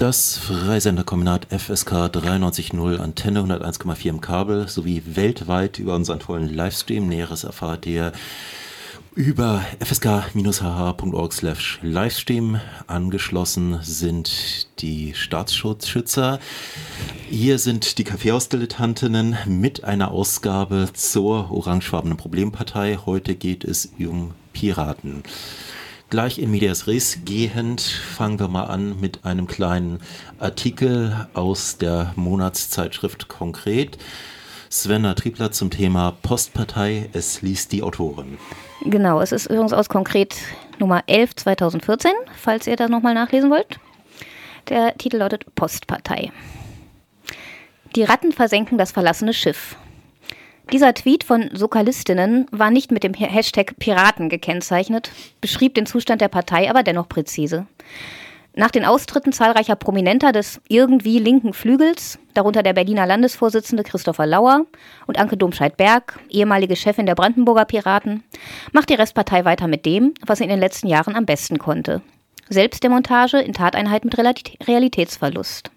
Das Freisenderkombinat FSK 93.0 Antenne 101,4 im Kabel sowie weltweit über unseren tollen Livestream. Näheres erfahrt ihr über fsk-hh.org slash Livestream. Angeschlossen sind die Staatsschutzschützer. Hier sind die Kaffeehausdilettantinnen mit einer Ausgabe zur orangefarbenen Problempartei. Heute geht es um Piraten. Gleich in Medias Res gehend fangen wir mal an mit einem kleinen Artikel aus der Monatszeitschrift Konkret. Svenna Triebler zum Thema Postpartei, es liest die Autorin. Genau, es ist übrigens aus Konkret Nummer 11 2014, falls ihr da nochmal nachlesen wollt. Der Titel lautet Postpartei. Die Ratten versenken das verlassene Schiff. Dieser Tweet von Sokalistinnen war nicht mit dem Hashtag Piraten gekennzeichnet, beschrieb den Zustand der Partei aber dennoch präzise. Nach den Austritten zahlreicher Prominenter des irgendwie linken Flügels, darunter der Berliner Landesvorsitzende Christopher Lauer und Anke Domscheit-Berg, ehemalige Chefin der Brandenburger Piraten, macht die Restpartei weiter mit dem, was sie in den letzten Jahren am besten konnte. Selbstdemontage in Tateinheit mit Realitätsverlust.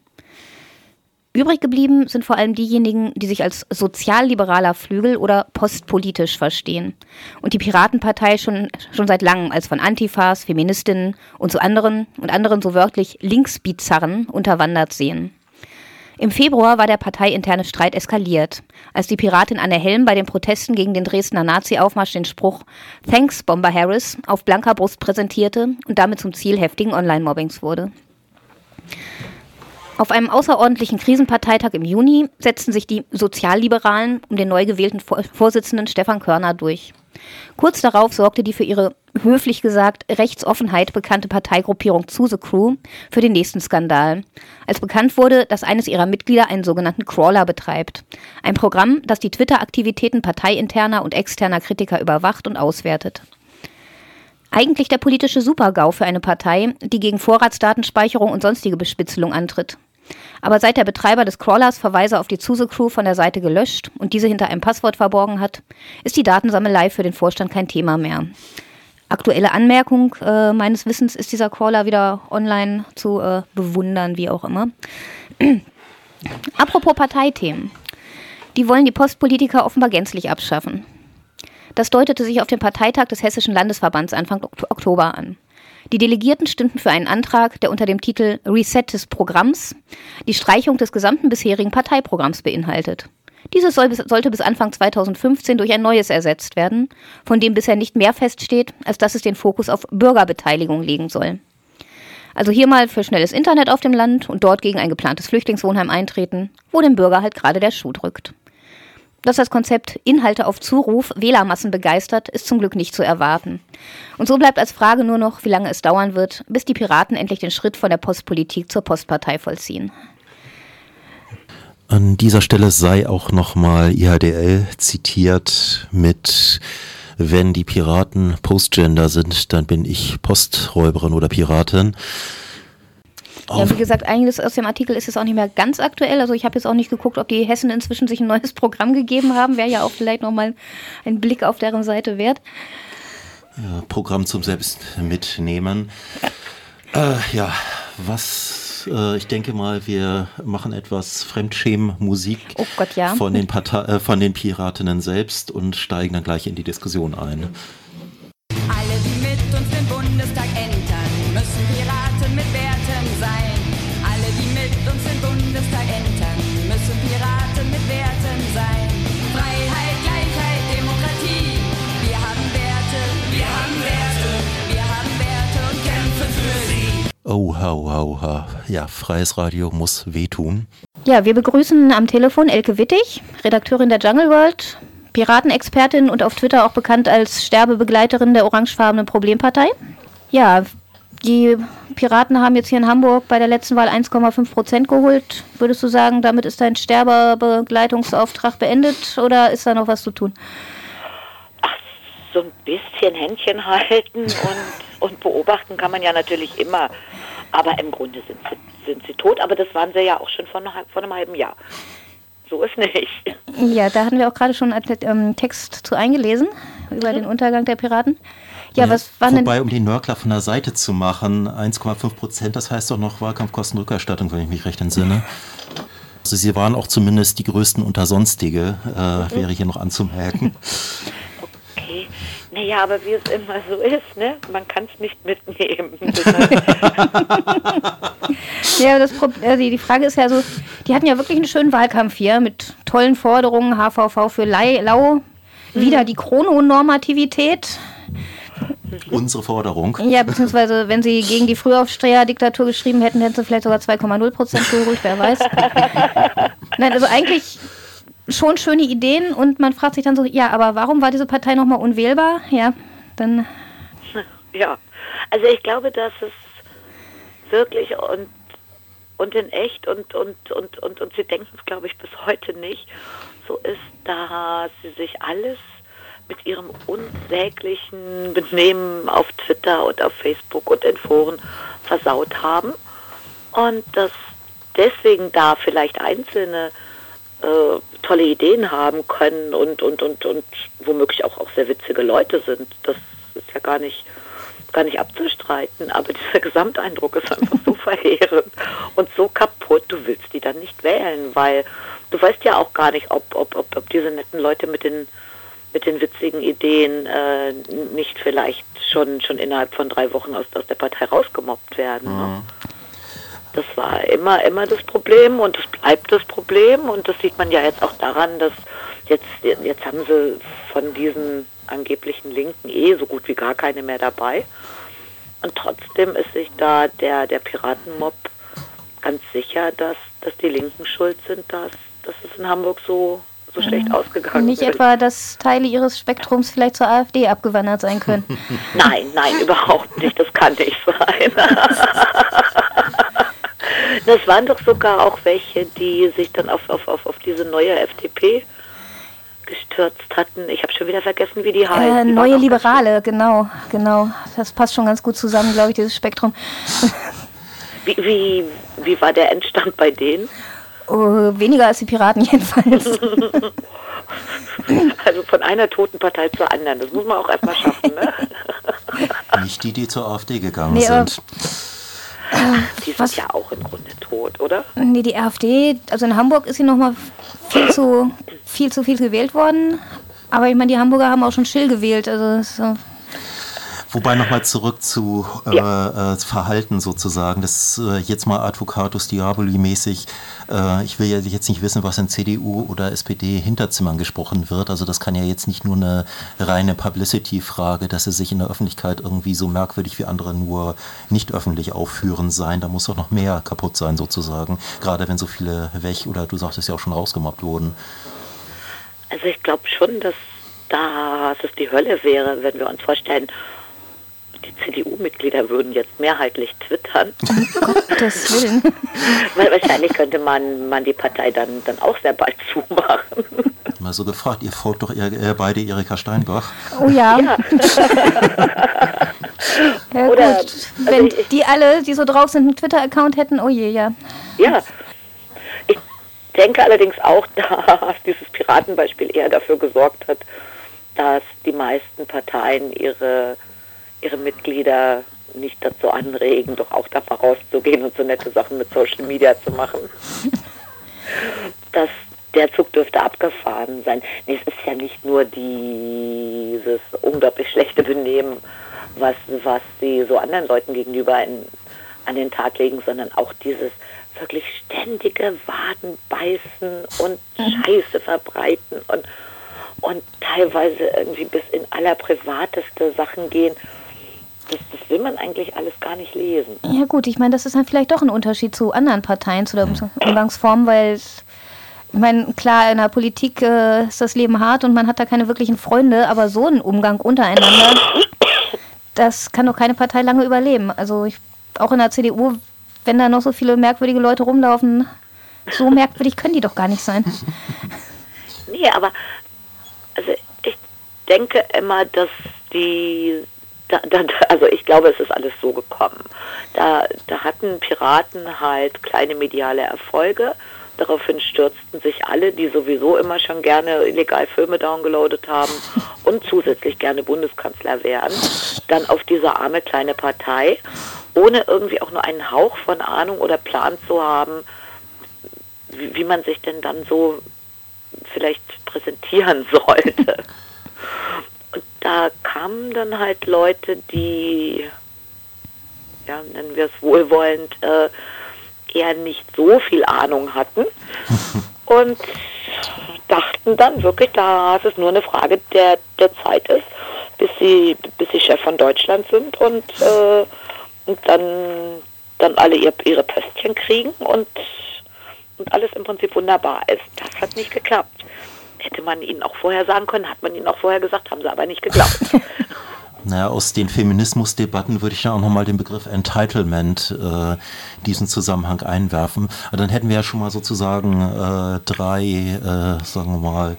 Übrig geblieben sind vor allem diejenigen, die sich als sozialliberaler Flügel oder postpolitisch verstehen und die Piratenpartei schon, schon seit langem als von Antifas, Feministinnen und so anderen und anderen so wörtlich Linksbizarren unterwandert sehen. Im Februar war der parteiinterne Streit eskaliert, als die Piratin Anne Helm bei den Protesten gegen den Dresdner Nazi-Aufmarsch den Spruch Thanks, Bomber Harris auf blanker Brust präsentierte und damit zum Ziel heftigen Online-Mobbings wurde. Auf einem außerordentlichen Krisenparteitag im Juni setzten sich die Sozialliberalen um den neu gewählten Vorsitzenden Stefan Körner durch. Kurz darauf sorgte die für ihre, höflich gesagt, Rechtsoffenheit bekannte Parteigruppierung Zuse Crew für den nächsten Skandal, als bekannt wurde, dass eines ihrer Mitglieder einen sogenannten Crawler betreibt. Ein Programm, das die Twitter-Aktivitäten parteiinterner und externer Kritiker überwacht und auswertet. Eigentlich der politische Supergau für eine Partei, die gegen Vorratsdatenspeicherung und sonstige Bespitzelung antritt. Aber seit der Betreiber des Crawlers Verweise auf die Zuse-Crew von der Seite gelöscht und diese hinter einem Passwort verborgen hat, ist die Datensammelei für den Vorstand kein Thema mehr. Aktuelle Anmerkung äh, meines Wissens ist dieser Crawler wieder online zu äh, bewundern, wie auch immer. Apropos Parteithemen. Die wollen die Postpolitiker offenbar gänzlich abschaffen. Das deutete sich auf dem Parteitag des Hessischen Landesverbands Anfang Oktober an. Die Delegierten stimmten für einen Antrag, der unter dem Titel Reset des Programms die Streichung des gesamten bisherigen Parteiprogramms beinhaltet. Dieses soll bis, sollte bis Anfang 2015 durch ein neues ersetzt werden, von dem bisher nicht mehr feststeht, als dass es den Fokus auf Bürgerbeteiligung legen soll. Also hier mal für schnelles Internet auf dem Land und dort gegen ein geplantes Flüchtlingswohnheim eintreten, wo dem Bürger halt gerade der Schuh drückt. Dass das Konzept Inhalte auf Zuruf Wählermassen begeistert, ist zum Glück nicht zu erwarten. Und so bleibt als Frage nur noch, wie lange es dauern wird, bis die Piraten endlich den Schritt von der Postpolitik zur Postpartei vollziehen. An dieser Stelle sei auch nochmal IHDL zitiert mit wenn die Piraten Postgender sind, dann bin ich Posträuberin oder Piratin. Ja, wie gesagt, eigentlich aus dem Artikel ist es auch nicht mehr ganz aktuell. Also ich habe jetzt auch nicht geguckt, ob die Hessen inzwischen sich ein neues Programm gegeben haben. Wäre ja auch vielleicht nochmal ein Blick auf deren Seite wert. Ja, Programm zum Selbstmitnehmen. Äh, ja, was äh, ich denke mal, wir machen etwas Fremdschämen-Musik oh ja. von, den äh, von den Piratinnen selbst und steigen dann gleich in die Diskussion ein. Sie. Oh, hau, hau. Ja, freies Radio muss wehtun. Ja, wir begrüßen am Telefon Elke Wittig, Redakteurin der Jungle World, Piratenexpertin und auf Twitter auch bekannt als Sterbebegleiterin der orangefarbenen Problempartei. Ja, die Piraten haben jetzt hier in Hamburg bei der letzten Wahl 1,5 Prozent geholt. Würdest du sagen, damit ist dein Sterbebegleitungsauftrag beendet oder ist da noch was zu tun? So ein bisschen Händchen halten und, und beobachten kann man ja natürlich immer. Aber im Grunde sind sie, sind sie tot, aber das waren sie ja auch schon vor, vor einem halben Jahr so ist nicht. Ja, da hatten wir auch gerade schon einen ähm, Text zu eingelesen über mhm. den Untergang der Piraten. Ja, was waren Wobei, denn. um die Nörgler von der Seite zu machen, 1,5 Prozent, das heißt doch noch Wahlkampfkostenrückerstattung, wenn ich mich recht entsinne. Also sie waren auch zumindest die größten unter Sonstige, äh, wäre hier noch anzumerken. Okay. Naja, aber wie es immer so ist, ne? Man kann es nicht mitnehmen. Ja, das äh, die, Frage ist ja so, die hatten ja wirklich einen schönen Wahlkampf hier mit tollen Forderungen, HVV für Lai, Lau, wieder die Chrononormativität. Unsere Forderung. Ja, beziehungsweise wenn sie gegen die Frühaufsteher-Diktatur geschrieben hätten, hätten sie vielleicht sogar 2,0 Prozent geholt, wer weiß. Nein, also eigentlich schon schöne Ideen und man fragt sich dann so, ja, aber warum war diese Partei nochmal unwählbar? Ja, dann, Ja, also ich glaube, dass es wirklich und, und in echt und, und, und, und, und sie denken es, glaube ich, bis heute nicht, so ist, dass sie sich alles mit ihrem unsäglichen Benehmen auf Twitter und auf Facebook und in Foren versaut haben und dass deswegen da vielleicht einzelne äh, tolle Ideen haben können und, und, und, und womöglich auch, auch sehr witzige Leute sind. Das ist ja gar nicht, gar nicht abzustreiten, aber dieser Gesamteindruck ist einfach so verheerend und so kaputt, du willst die dann nicht wählen, weil du weißt ja auch gar nicht, ob, ob, ob, ob diese netten Leute mit den mit den witzigen Ideen äh, nicht vielleicht schon schon innerhalb von drei Wochen aus, aus der Partei rausgemobbt werden. Ne? Das war immer, immer das Problem und es bleibt das Problem und das sieht man ja jetzt auch daran, dass jetzt, jetzt haben sie von diesen angeblichen Linken eh so gut wie gar keine mehr dabei. Und trotzdem ist sich da der, der Piratenmob ganz sicher, dass, dass die Linken schuld sind, dass, dass es in Hamburg so, so schlecht ausgegangen nicht ist. etwa, dass Teile ihres Spektrums vielleicht zur AfD abgewandert sein können. Nein, nein, überhaupt nicht. Das kann nicht sein. Das waren doch sogar auch welche, die sich dann auf, auf, auf, auf diese neue FDP gestürzt hatten. Ich habe schon wieder vergessen, wie die heißt. Äh, Die waren neue Liberale, genau, genau. Das passt schon ganz gut zusammen, glaube ich, dieses Spektrum. Wie, wie, wie war der Endstand bei denen? Oh, weniger als die Piraten jedenfalls. Also von einer toten Partei zur anderen. Das muss man auch erstmal schaffen. Ne? Nicht die, die zur AfD gegangen Nee, aber- sind. Die sind Was? ja auch im Grunde tot, oder? nee, die AfD, also in Hamburg ist sie nochmal viel zu, viel zu viel gewählt worden. Aber ich meine, die Hamburger haben auch schon Schill gewählt. Also so. Wobei nochmal zurück zu äh, äh, Verhalten sozusagen, das äh, jetzt mal Advocatus Diaboli mäßig. Äh, ich will ja jetzt nicht wissen, was in CDU oder SPD Hinterzimmern gesprochen wird. Also das kann ja jetzt nicht nur eine reine Publicity-Frage, dass sie sich in der Öffentlichkeit irgendwie so merkwürdig wie andere nur nicht öffentlich aufführen sein. Da muss doch noch mehr kaputt sein sozusagen. Gerade wenn so viele weg oder du sagtest ja auch schon rausgemobbt wurden. Also ich glaube schon, dass das es die Hölle wäre, wenn wir uns vorstellen, die CDU-Mitglieder würden jetzt mehrheitlich twittern. Gottes Willen. Weil wahrscheinlich könnte man, man die Partei dann, dann auch sehr bald zumachen. Mal so gefragt, ihr folgt doch eher, äh, beide Erika Steinbach. Oh ja. Ja. Ja, Oder- gut. also Wenn ich- die alle, die so drauf sind, einen Twitter-Account hätten, oh je, ja. Ja. Ich denke allerdings auch, dass dieses Piratenbeispiel eher dafür gesorgt hat, dass die meisten Parteien ihre, ihre Mitglieder nicht dazu anregen, doch auch da mal rauszugehen und so nette Sachen mit Social Media zu machen. Das, der Zug dürfte abgefahren sein. Nee, es ist ja nicht nur dieses unglaublich schlechte Benehmen, was, was sie so anderen Leuten gegenüber in, an den Tag legen, sondern auch dieses wirklich ständige Wadenbeißen und Scheiße verbreiten und, und teilweise irgendwie bis in allerprivateste Sachen gehen. Das, das will man eigentlich alles gar nicht lesen. Ja gut, ich meine, das ist dann vielleicht doch ein Unterschied zu anderen Parteien, zu der Umgangsform, weil ich meine, klar, in der Politik äh, ist das Leben hart und man hat da keine wirklichen Freunde, aber so ein Umgang untereinander, das kann doch keine Partei lange überleben. Also ich, auch in der CDU, wenn da noch so viele merkwürdige Leute rumlaufen, so merkwürdig können die doch gar nicht sein. Nee, aber also ich denke immer, dass die da, da, also ich glaube, es ist alles so gekommen. Da, da hatten Piraten halt kleine mediale Erfolge. Daraufhin stürzten sich alle, die sowieso immer schon gerne illegal Filme downgeloadet haben und zusätzlich gerne Bundeskanzler wären, dann auf diese arme kleine Partei, ohne irgendwie auch nur einen Hauch von Ahnung oder Plan zu haben, wie, wie man sich denn dann so vielleicht präsentieren sollte. Da kamen dann halt Leute, die, ja, nennen wir es wohlwollend, äh, eher nicht so viel Ahnung hatten und dachten dann wirklich, dass es nur eine Frage der, der Zeit ist, bis sie, bis sie Chef von Deutschland sind und, äh, und dann, dann alle ihr, ihre Pöstchen kriegen und, und alles im Prinzip wunderbar ist. Das hat nicht geklappt hätte man ihnen auch vorher sagen können, hat man ihnen auch vorher gesagt, haben sie aber nicht geglaubt. Naja, aus den Feminismusdebatten würde ich ja auch nochmal den Begriff Entitlement äh, diesen Zusammenhang einwerfen. Dann hätten wir ja schon mal sozusagen äh, drei, äh, sagen wir mal,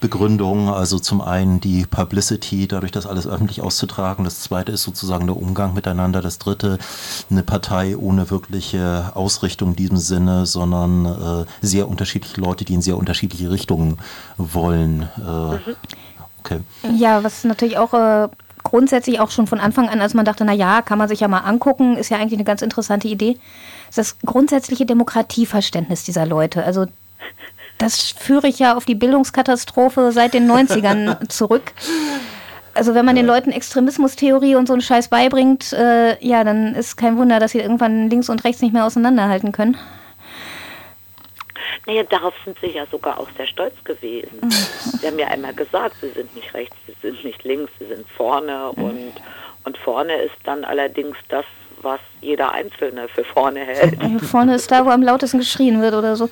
Begründungen. Also zum einen die Publicity, dadurch das alles öffentlich auszutragen. Das zweite ist sozusagen der Umgang miteinander. Das dritte eine Partei ohne wirkliche Ausrichtung in diesem Sinne, sondern äh, sehr unterschiedliche Leute, die in sehr unterschiedliche Richtungen wollen. Äh. Okay. Ja, was natürlich auch äh, grundsätzlich auch schon von Anfang an, als man dachte, na ja, kann man sich ja mal angucken, ist ja eigentlich eine ganz interessante Idee, das grundsätzliche Demokratieverständnis dieser Leute. Also das führe ich ja auf die Bildungskatastrophe seit den 90ern zurück. Also wenn man den Leuten Extremismustheorie und so einen Scheiß beibringt, äh, ja, dann ist kein Wunder, dass sie irgendwann links und rechts nicht mehr auseinanderhalten können. Naja, darauf sind sie ja sogar auch sehr stolz gewesen. Mhm. Sie haben ja einmal gesagt, sie sind nicht rechts, sie sind nicht links, sie sind vorne mhm. und, und vorne ist dann allerdings das, was jeder Einzelne für vorne hält. Vorne ist da, wo am lautesten geschrien wird oder so.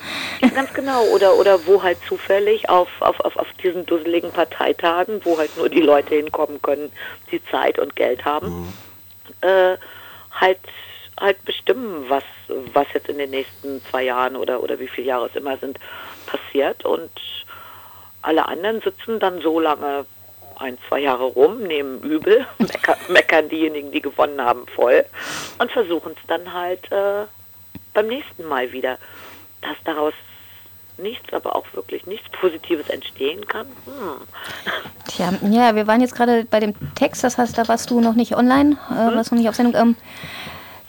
Ganz genau. Oder, oder wo halt zufällig auf, auf, auf, auf diesen dusseligen Parteitagen, wo halt nur die Leute hinkommen können, die Zeit und Geld haben, mhm. äh, halt halt bestimmen, was, was jetzt in den nächsten zwei Jahren oder, oder wie viele Jahre es immer sind, passiert. Und alle anderen sitzen dann so lange ein, zwei Jahre rum, nehmen übel, meckern, meckern diejenigen, die gewonnen haben, voll und versuchen es dann halt äh, beim nächsten Mal wieder. Dass daraus nichts, aber auch wirklich nichts Positives entstehen kann. Hm. Tja, ja, wir waren jetzt gerade bei dem Text, das heißt, da warst du noch nicht online, äh, mhm. warst du nicht auf Sendung. Ähm,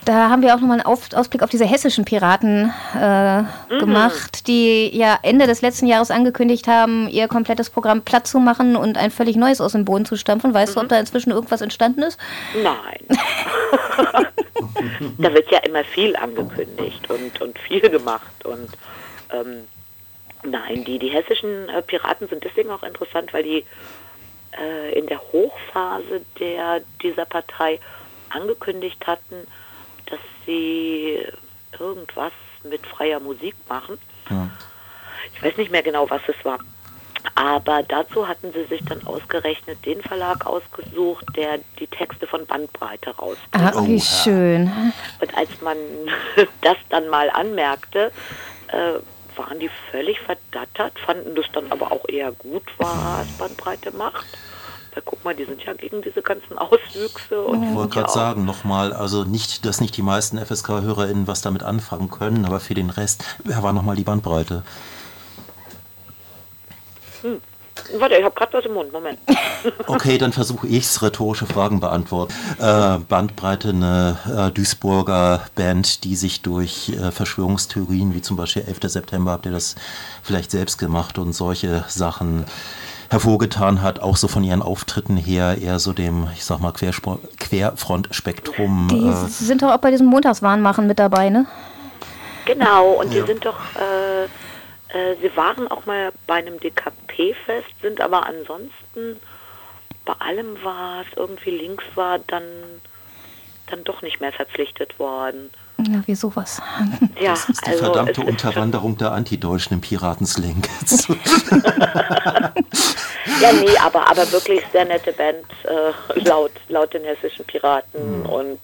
da haben wir auch nochmal einen Ausblick auf diese hessischen Piraten äh, mhm. gemacht, die ja Ende des letzten Jahres angekündigt haben, ihr komplettes Programm platt zu machen und ein völlig neues aus dem Boden zu stampfen. Weißt mhm. du, ob mhm. da inzwischen irgendwas entstanden ist? Nein. da wird ja immer viel angekündigt und, und viel gemacht. Und ähm, nein, die, die hessischen äh, Piraten sind deswegen auch interessant, weil die äh, in der Hochphase der, dieser Partei angekündigt hatten, dass sie irgendwas mit freier Musik machen. Ja. Ich weiß nicht mehr genau, was es war. Aber dazu hatten sie sich dann ausgerechnet den Verlag ausgesucht, der die Texte von Bandbreite rausbringt. Ah, wie schön. Und als man das dann mal anmerkte, äh, waren die völlig verdattert, fanden das dann aber auch eher gut, was Bandbreite macht. Weil guck mal, die sind ja gegen diese ganzen Auswüchse. Und ich wollte gerade sagen, nochmal, also nicht, dass nicht die meisten FSK-HörerInnen was damit anfangen können, aber für den Rest, wer war nochmal die Bandbreite? Hm. Warte, ich habe gerade was im Mund, Moment. Okay, dann versuche ich es, rhetorische Fragen beantworten. Äh, Bandbreite, eine äh, Duisburger Band, die sich durch äh, Verschwörungstheorien, wie zum Beispiel 11. September, habt ihr das vielleicht selbst gemacht und solche Sachen hervorgetan hat, auch so von ihren Auftritten her, eher so dem, ich sag mal, Querspr Querfrontspektrum. Die äh, sind doch auch bei diesem Montagswahnmachen mit dabei, ne? Genau, und ja. die sind doch, äh, äh, sie waren auch mal bei einem DKP-Fest, sind aber ansonsten bei allem, was irgendwie links war, dann, dann doch nicht mehr verpflichtet worden. Ja, wie sowas. Ja, das ist die also verdammte Unterwanderung der Antideutschen im Piratenslang. ja, nee, aber, aber wirklich sehr nette Band, äh, laut, laut den hessischen Piraten mhm. und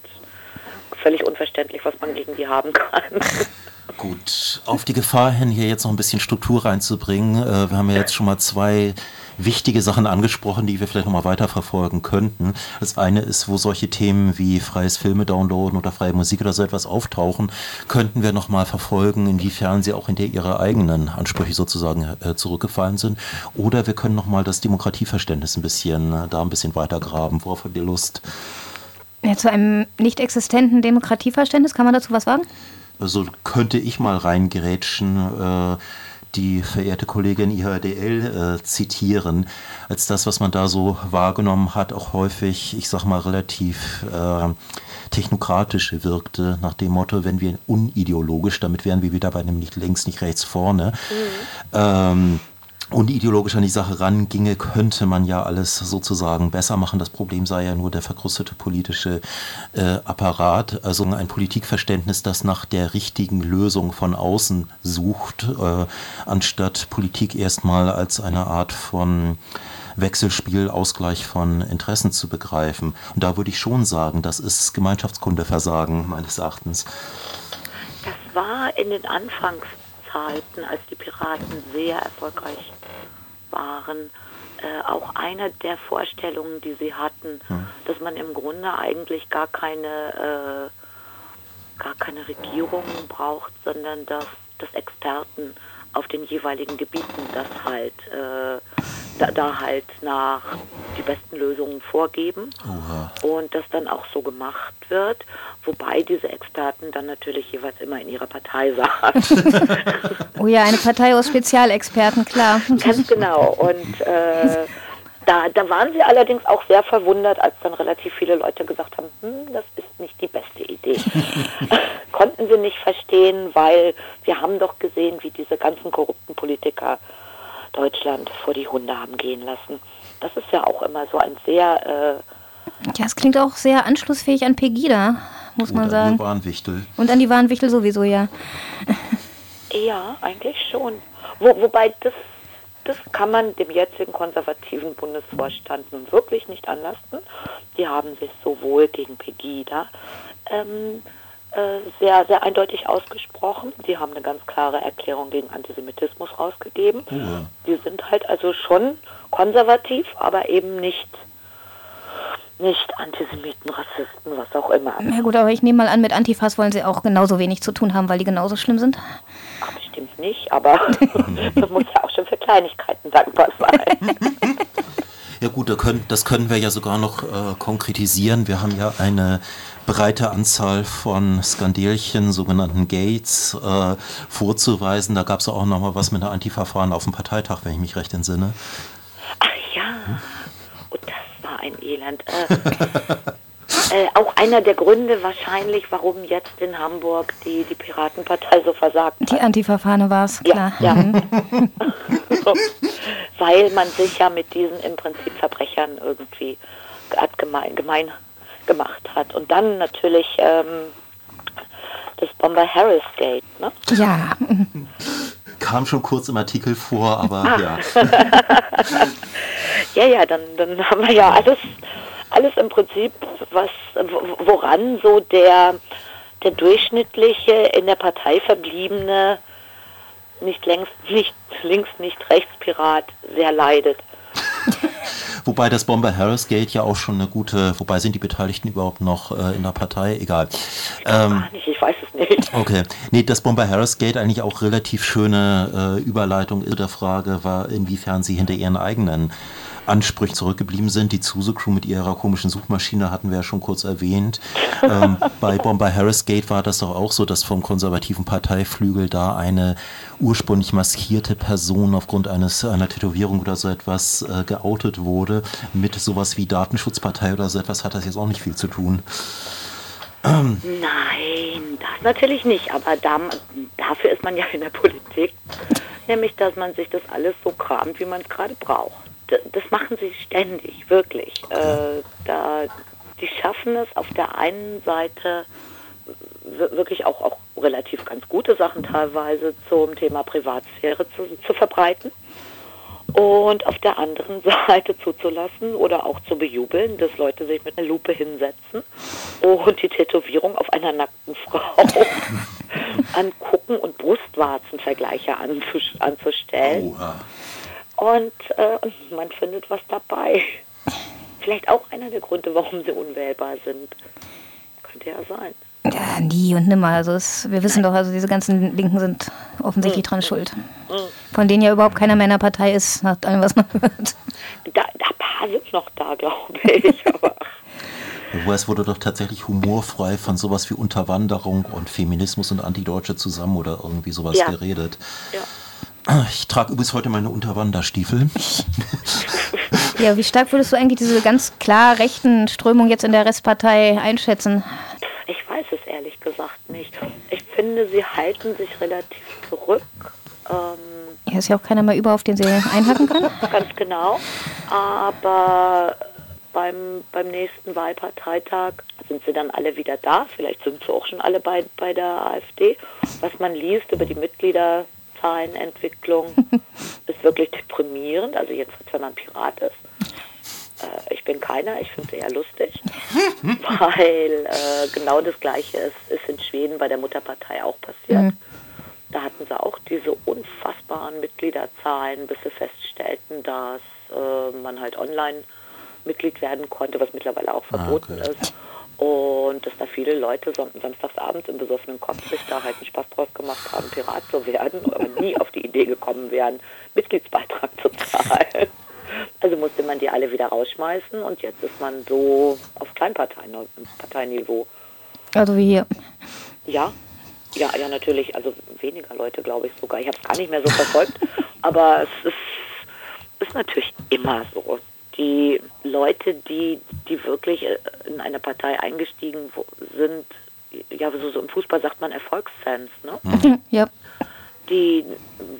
völlig unverständlich, was man gegen die haben kann. Gut, auf die Gefahr hin, hier jetzt noch ein bisschen Struktur reinzubringen. Äh, wir haben ja jetzt schon mal zwei wichtige Sachen angesprochen, die wir vielleicht nochmal weiterverfolgen könnten. Das eine ist, wo solche Themen wie freies Filme downloaden oder freie Musik oder so etwas auftauchen, könnten wir nochmal verfolgen, inwiefern sie auch hinter ihre eigenen Ansprüche sozusagen äh, zurückgefallen sind. Oder wir können nochmal das Demokratieverständnis ein bisschen, äh, da ein bisschen weitergraben. Worauf habt ihr Lust? Ja, zu einem nicht existenten Demokratieverständnis, kann man dazu was sagen? Also könnte ich mal reingerätschen. Äh, die verehrte Kollegin IHDL äh, zitieren, als das, was man da so wahrgenommen hat, auch häufig, ich sag mal, relativ äh, technokratisch wirkte, nach dem Motto, wenn wir unideologisch, damit wären wir wieder bei einem nicht links, nicht rechts vorne. Mhm. Ähm, und ideologisch an die Sache ranginge, könnte man ja alles sozusagen besser machen. Das Problem sei ja nur der verkrustete politische äh, Apparat, also ein Politikverständnis, das nach der richtigen Lösung von außen sucht, äh, anstatt Politik erstmal als eine Art von Wechselspiel, Ausgleich von Interessen zu begreifen. Und da würde ich schon sagen, das ist Gemeinschaftskundeversagen meines Erachtens. Das war in den Anfangs Zeiten, als die Piraten sehr erfolgreich waren, äh, auch eine der Vorstellungen, die sie hatten, hm. dass man im Grunde eigentlich gar keine, äh, gar keine Regierung braucht, sondern dass, dass Experten auf den jeweiligen Gebieten das halt äh, da, da, halt nach die besten Lösungen vorgeben Oha. und das dann auch so gemacht wird, wobei diese Experten dann natürlich jeweils immer in ihrer Partei saßen. oh ja, eine Partei aus Spezialexperten, klar. Ganz genau und äh, da, da waren sie allerdings auch sehr verwundert, als dann relativ viele Leute gesagt haben, hm, das ist nicht die beste Idee. Konnten sie nicht verstehen, weil wir haben doch gesehen, wie diese ganzen korrupten Politiker Deutschland vor die Hunde haben gehen lassen. Das ist ja auch immer so ein sehr... Äh ja, es klingt auch sehr anschlussfähig an Pegida, muss man sagen. Und an die Warnwichtel. Und an die Warnwichtel sowieso, ja. Ja, eigentlich schon. Wo, wobei das das kann man dem jetzigen konservativen Bundesvorstand nun wirklich nicht anlasten. Die haben sich sowohl gegen Pegida ähm, äh, sehr, sehr eindeutig ausgesprochen. Die haben eine ganz klare Erklärung gegen Antisemitismus rausgegeben. Ja. Die sind halt also schon konservativ, aber eben nicht nicht Antisemiten, Rassisten, was auch immer. Na gut, aber ich nehme mal an, mit Antifas wollen sie auch genauso wenig zu tun haben, weil die genauso schlimm sind. Ach, bestimmt nicht, aber man muss ja auch schon für Kleinigkeiten dankbar sein. Ja gut, das können wir ja sogar noch äh, konkretisieren. Wir haben ja eine breite Anzahl von Skandelchen, sogenannten Gates, äh, vorzuweisen. Da gab es auch noch mal was mit einer Antifa-Fahren auf dem Parteitag, wenn ich mich recht entsinne. Ach ja. Hm? Ein Elend. Äh, äh, auch einer der Gründe wahrscheinlich, warum jetzt in Hamburg die, die Piratenpartei so versagt hat. Die Antifa-Fahne war es, klar. Ja, ja. Mhm. Weil man sich ja mit diesen im Prinzip Verbrechern irgendwie gemein, gemein gemacht hat. Und dann natürlich ähm, das Bomber Harris Gate, ne? Ja. Kam schon kurz im Artikel vor, aber ah. ja. ja, ja, dann, dann haben wir ja alles, alles im Prinzip, was, woran so der, der durchschnittliche in der Partei verbliebene nicht längst, nicht links, nicht rechts Pirat sehr leidet. Wobei das Bomber Harris Gate ja auch schon eine gute, wobei sind die Beteiligten überhaupt noch äh, in der Partei? Egal. Ähm, nicht, ich weiß es nicht. Okay. Nee, das Bomber Harris Gate eigentlich auch relativ schöne äh, Überleitung der Frage war, inwiefern sie hinter ihren eigenen Ansprüche zurückgeblieben sind. Die Zuse Crew mit ihrer komischen Suchmaschine hatten wir ja schon kurz erwähnt. ähm, bei Bomber Harris Gate war das doch auch so, dass vom konservativen Parteiflügel da eine ursprünglich maskierte Person aufgrund eines einer Tätowierung oder so etwas äh, geoutet wurde. Mit sowas wie Datenschutzpartei oder so etwas hat das jetzt auch nicht viel zu tun. Ähm. Nein, das natürlich nicht. Aber da, dafür ist man ja in der Politik, nämlich dass man sich das alles so kramt, wie man es gerade braucht das machen sie ständig, wirklich. Äh, da, die schaffen es auf der einen Seite wirklich auch, auch relativ ganz gute Sachen teilweise zum Thema Privatsphäre zu, zu verbreiten. Und auf der anderen Seite zuzulassen oder auch zu bejubeln, dass Leute sich mit einer Lupe hinsetzen und die Tätowierung auf einer nackten Frau angucken und Brustwarzenvergleiche anzus- anzustellen. Oha. Und äh, man findet was dabei. Vielleicht auch einer der Gründe, warum sie unwählbar sind. Könnte ja sein. Ja, nie und nimmer. Also es, wir wissen doch, also diese ganzen Linken sind offensichtlich dran schuld. Von denen ja überhaupt keiner mehr in der Partei ist, nach allem, was man hört. Da, da ein paar sind noch da, glaube ich. Aber Wo es wurde doch tatsächlich humorfrei von sowas wie Unterwanderung und Feminismus und Antideutsche zusammen oder irgendwie sowas Ja. geredet. ja. Ich trage übrigens heute meine Unterwanderstiefel. Ja, wie stark würdest du eigentlich diese ganz klar rechten Strömung jetzt in der Restpartei einschätzen? Weiß es ehrlich gesagt nicht. Ich finde, sie halten sich relativ zurück. Ähm, Ja, ist ja auch keiner mehr über, auf den sie einhacken kann. ganz genau. Aber beim, beim nächsten Wahlparteitag sind sie dann alle wieder da. Vielleicht sind sie auch schon alle bei, bei der AfD. Was man liest über die Mitgliederzahlenentwicklung ist wirklich deprimierend. Also jetzt, wenn man Pirat ist. Äh, ich bin keiner, ich finde es eher lustig, weil äh, genau das Gleiche ist, ist in Schweden bei der Mutterpartei auch passiert. Da hatten sie auch diese unfassbaren Mitgliederzahlen, bis sie feststellten, dass äh, man halt online Mitglied werden konnte, was mittlerweile auch verboten okay. ist. Und dass da viele Leute sam samstagsabends im besoffenen Kopf sich da halt einen Spaß draus gemacht haben, Pirat zu werden, aber nie auf die Idee gekommen wären, Mitgliedsbeitrag zu zahlen. Also musste man die alle wieder rausschmeißen und jetzt ist man so auf Kleinparteiniveau. Also wie hier. Ja, ja, ja, natürlich. Also weniger Leute, glaube ich sogar. Ich habe es gar nicht mehr so verfolgt. aber es ist, ist natürlich immer so. Die Leute, die, die wirklich äh, in eine Partei eingestiegen sind, ja, so, so im Fußball sagt man Erfolgsfans, ne? ja. die,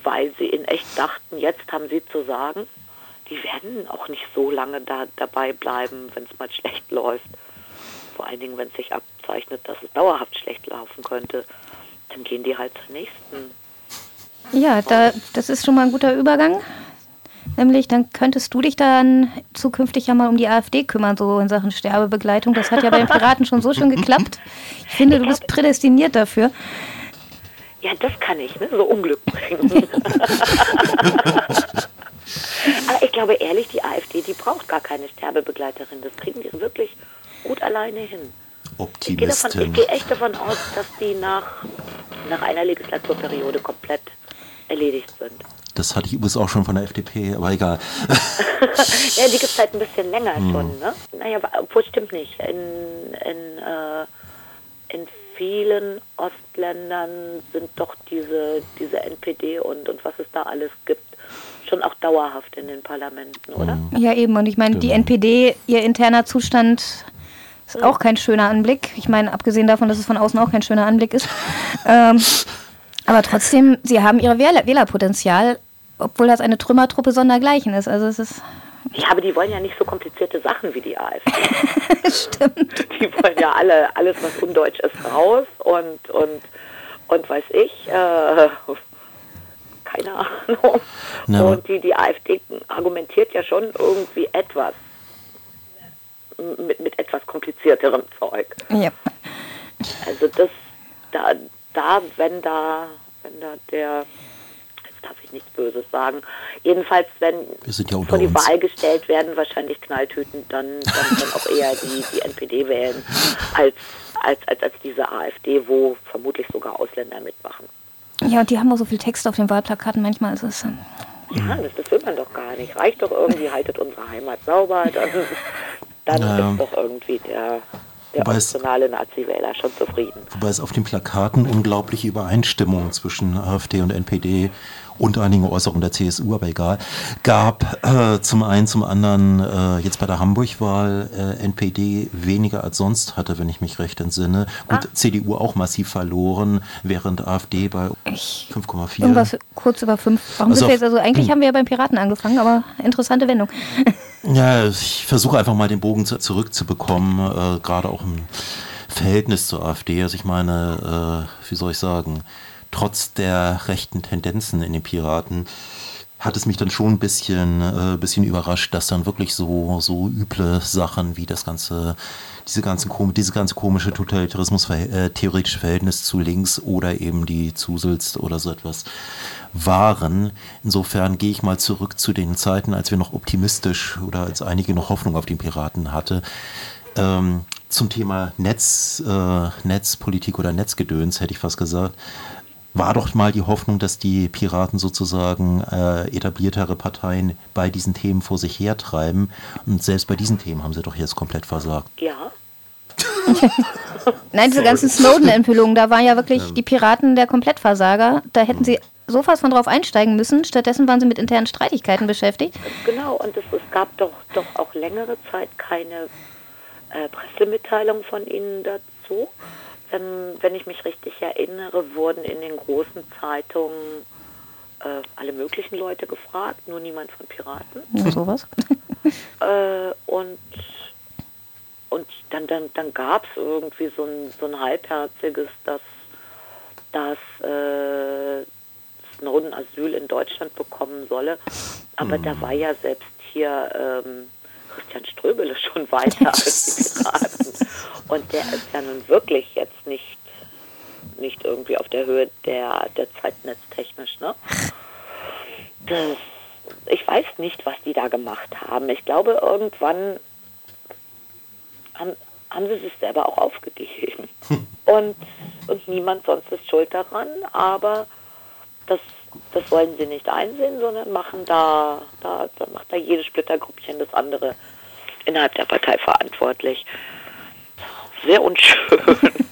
weil sie in echt dachten, jetzt haben sie zu sagen, die werden auch nicht so lange da dabei bleiben, wenn es mal schlecht läuft. Vor allen Dingen, wenn es sich abzeichnet, dass es dauerhaft schlecht laufen könnte, dann gehen die halt zur nächsten. Ja, da, das ist schon mal ein guter Übergang. Nämlich, dann könntest du dich dann zukünftig ja mal um die AfD kümmern, so in Sachen Sterbebegleitung. Das hat ja bei den Piraten schon so schön geklappt. Ich finde, du bist prädestiniert dafür. Ja, das kann ich, ne? so Unglück bringen. Aber ich glaube ehrlich, die AfD, die braucht gar keine Sterbebegleiterin. Das kriegen die wirklich gut alleine hin. Ich gehe, davon, Optimistin. ich gehe echt davon aus, dass die nach, nach einer Legislaturperiode komplett erledigt sind. Das hatte ich übrigens auch schon von der FDP, aber egal. Ja, die gibt es halt ein bisschen länger schon, ne? Naja, obwohl stimmt nicht. In, in, äh, in vielen Ostländern sind doch diese, diese NPD und, und was es da alles gibt, schon auch dauerhaft in den Parlamenten, oder? Ja, eben. Und ich meine, die Genau. NPD, ihr interner Zustand ist auch kein schöner Anblick. Ich meine, abgesehen davon, dass es von außen auch kein schöner Anblick ist. ähm, aber trotzdem, sie haben ihre Wähler Wählerpotenzial, obwohl das eine Trümmertruppe sondergleichen ist. Also es ist. Ja, aber die wollen ja nicht so komplizierte Sachen wie die AfD. Stimmt. Die wollen ja alle, alles, was undeutsch ist, raus und, und, und weiß ich, äh, keine Ahnung. Na, und die, die AfD argumentiert ja schon irgendwie etwas mit, mit etwas komplizierterem Zeug. Ja. Also das, da, da, wenn da, wenn da der, jetzt darf ich nichts Böses sagen, jedenfalls, wenn Wir sind ja unter vor die uns. Wahl gestellt werden, wahrscheinlich Knalltüten, dann, dann, dann auch eher die, die NPD wählen, als, als, als, als diese AfD, wo vermutlich sogar Ausländer mitmachen. Ja, und die haben auch so viel Text auf den Wahlplakaten manchmal. Also es ist, ähm, Ja, das, das will man doch gar nicht. Reicht doch irgendwie, haltet unsere Heimat sauber, dann, dann Naja. ist doch irgendwie der, der Wobei optionale Nazi-Wähler schon zufrieden. Wobei es auf den Plakaten unglaubliche Übereinstimmung zwischen AfD und NPD und einigen Äußerungen der CSU, aber egal, gab. Äh, zum einen, zum anderen äh, jetzt bei der Hamburg-Wahl äh, NPD weniger als sonst hatte, wenn ich mich recht entsinne. Gut, CDU auch massiv verloren, während AfD bei 5,4. irgendwas kurz über fünf. Warum Also jetzt, also eigentlich haben wir ja beim Piraten angefangen, aber interessante Wendung. Ja, ich versuche einfach mal den Bogen zu, zurückzubekommen, äh, gerade auch im Verhältnis zur AfD. Also ich meine, äh, wie soll ich sagen, trotz der rechten Tendenzen in den Piraten hat es mich dann schon ein bisschen, äh, bisschen überrascht, dass dann wirklich so, so üble Sachen wie das ganze, diese ganzen, diese ganze komische Totalitarismus äh, Verhältnis zu links oder eben die Zusels oder so etwas waren. Insofern gehe ich mal zurück zu den Zeiten, als wir noch optimistisch oder als einige noch Hoffnung auf den Piraten hatte. Ähm, zum Thema Netz, äh, Netzpolitik oder Netzgedöns, hätte ich fast gesagt war doch mal die Hoffnung, dass die Piraten sozusagen äh, etabliertere Parteien bei diesen Themen vor sich hertreiben. Und selbst bei diesen Themen haben sie doch jetzt komplett versagt. Ja. Nein, diese ganzen Snowden-Enthüllungen, da waren ja wirklich die Piraten der Komplettversager. Da hätten sie so fast von drauf einsteigen müssen. Stattdessen waren sie mit internen Streitigkeiten beschäftigt. Genau, und es, es gab doch, doch auch längere Zeit keine äh, Pressemitteilung von ihnen dazu. Ähm, wenn ich mich richtig erinnere, wurden in den großen Zeitungen äh, alle möglichen Leute gefragt, nur niemand von Piraten. Ja, sowas. äh, und und dann, dann, dann gab es irgendwie so ein, so ein halbherziges, dass, dass äh, Snowden Asyl in Deutschland bekommen solle. Aber mhm. da war ja selbst hier ähm, Christian Ströbele schon weiter als die Piraten. Und der ist ja nun wirklich jetzt nicht, nicht irgendwie auf der Höhe der, der Zeit netztechnisch. Ne? Das, ich weiß nicht, was die da gemacht haben. Ich glaube, irgendwann haben, haben sie sich selber auch aufgegeben. Und, und niemand sonst ist schuld daran, aber das, das wollen sie nicht einsehen, sondern machen da, da, da macht da jedes Splittergruppchen das andere innerhalb der Partei verantwortlich. Sehr unschön.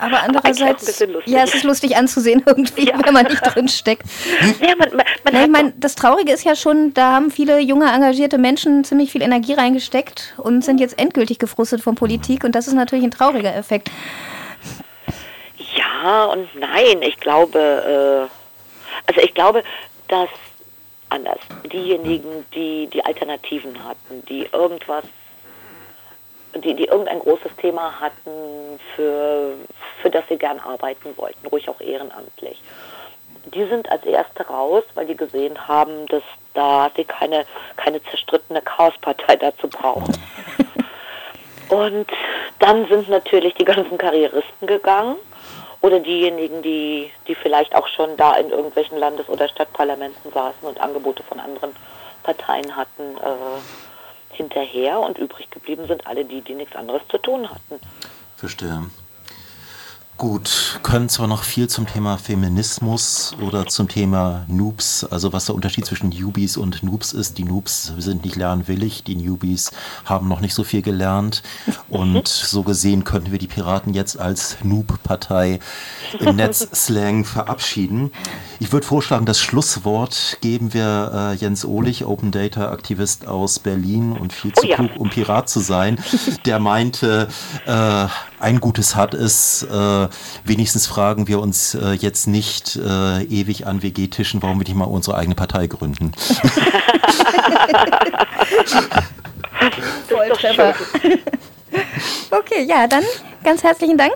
Aber andererseits, ja, es ist lustig anzusehen irgendwie, ja. wenn man nicht drin steckt. Ja, man, man, man ja, ich meine, das Traurige ist ja schon, da haben viele junge, engagierte Menschen ziemlich viel Energie reingesteckt und sind jetzt endgültig gefrustet von Politik und das ist natürlich ein trauriger Effekt. Ja und nein, ich glaube, äh, also ich glaube, dass anders. Diejenigen, die die Alternativen hatten, die irgendwas, die, die irgendein großes Thema hatten, für, für das sie gern arbeiten wollten, ruhig auch ehrenamtlich. Die sind als Erste raus, weil die gesehen haben, dass da sie keine, keine zerstrittene Chaospartei dazu brauchen. Und dann sind natürlich die ganzen Karrieristen gegangen oder diejenigen, die, die vielleicht auch schon da in irgendwelchen Landes- oder Stadtparlamenten saßen und Angebote von anderen Parteien hatten, äh, hinterher und übrig geblieben sind alle die, die nichts anderes zu tun hatten. Verstehe. Gut, können zwar noch viel zum Thema Feminismus oder zum Thema Noobs, also was der Unterschied zwischen Newbies und Noobs ist. Die Noobs sind nicht lernwillig, die Newbies haben noch nicht so viel gelernt und so gesehen könnten wir die Piraten jetzt als Noob-Partei im Netzslang verabschieden. Ich würde vorschlagen, das Schlusswort geben wir äh, Jens Ohlich, Open Data Aktivist aus Berlin und viel zu oh ja. klug, um Pirat zu sein. Der meinte, äh, ein gutes hat es, äh, wenigstens fragen wir uns äh, jetzt nicht äh, ewig an WG-Tischen, warum wir nicht mal unsere eigene Partei gründen. Volltreffer. okay, ja, dann ganz herzlichen Dank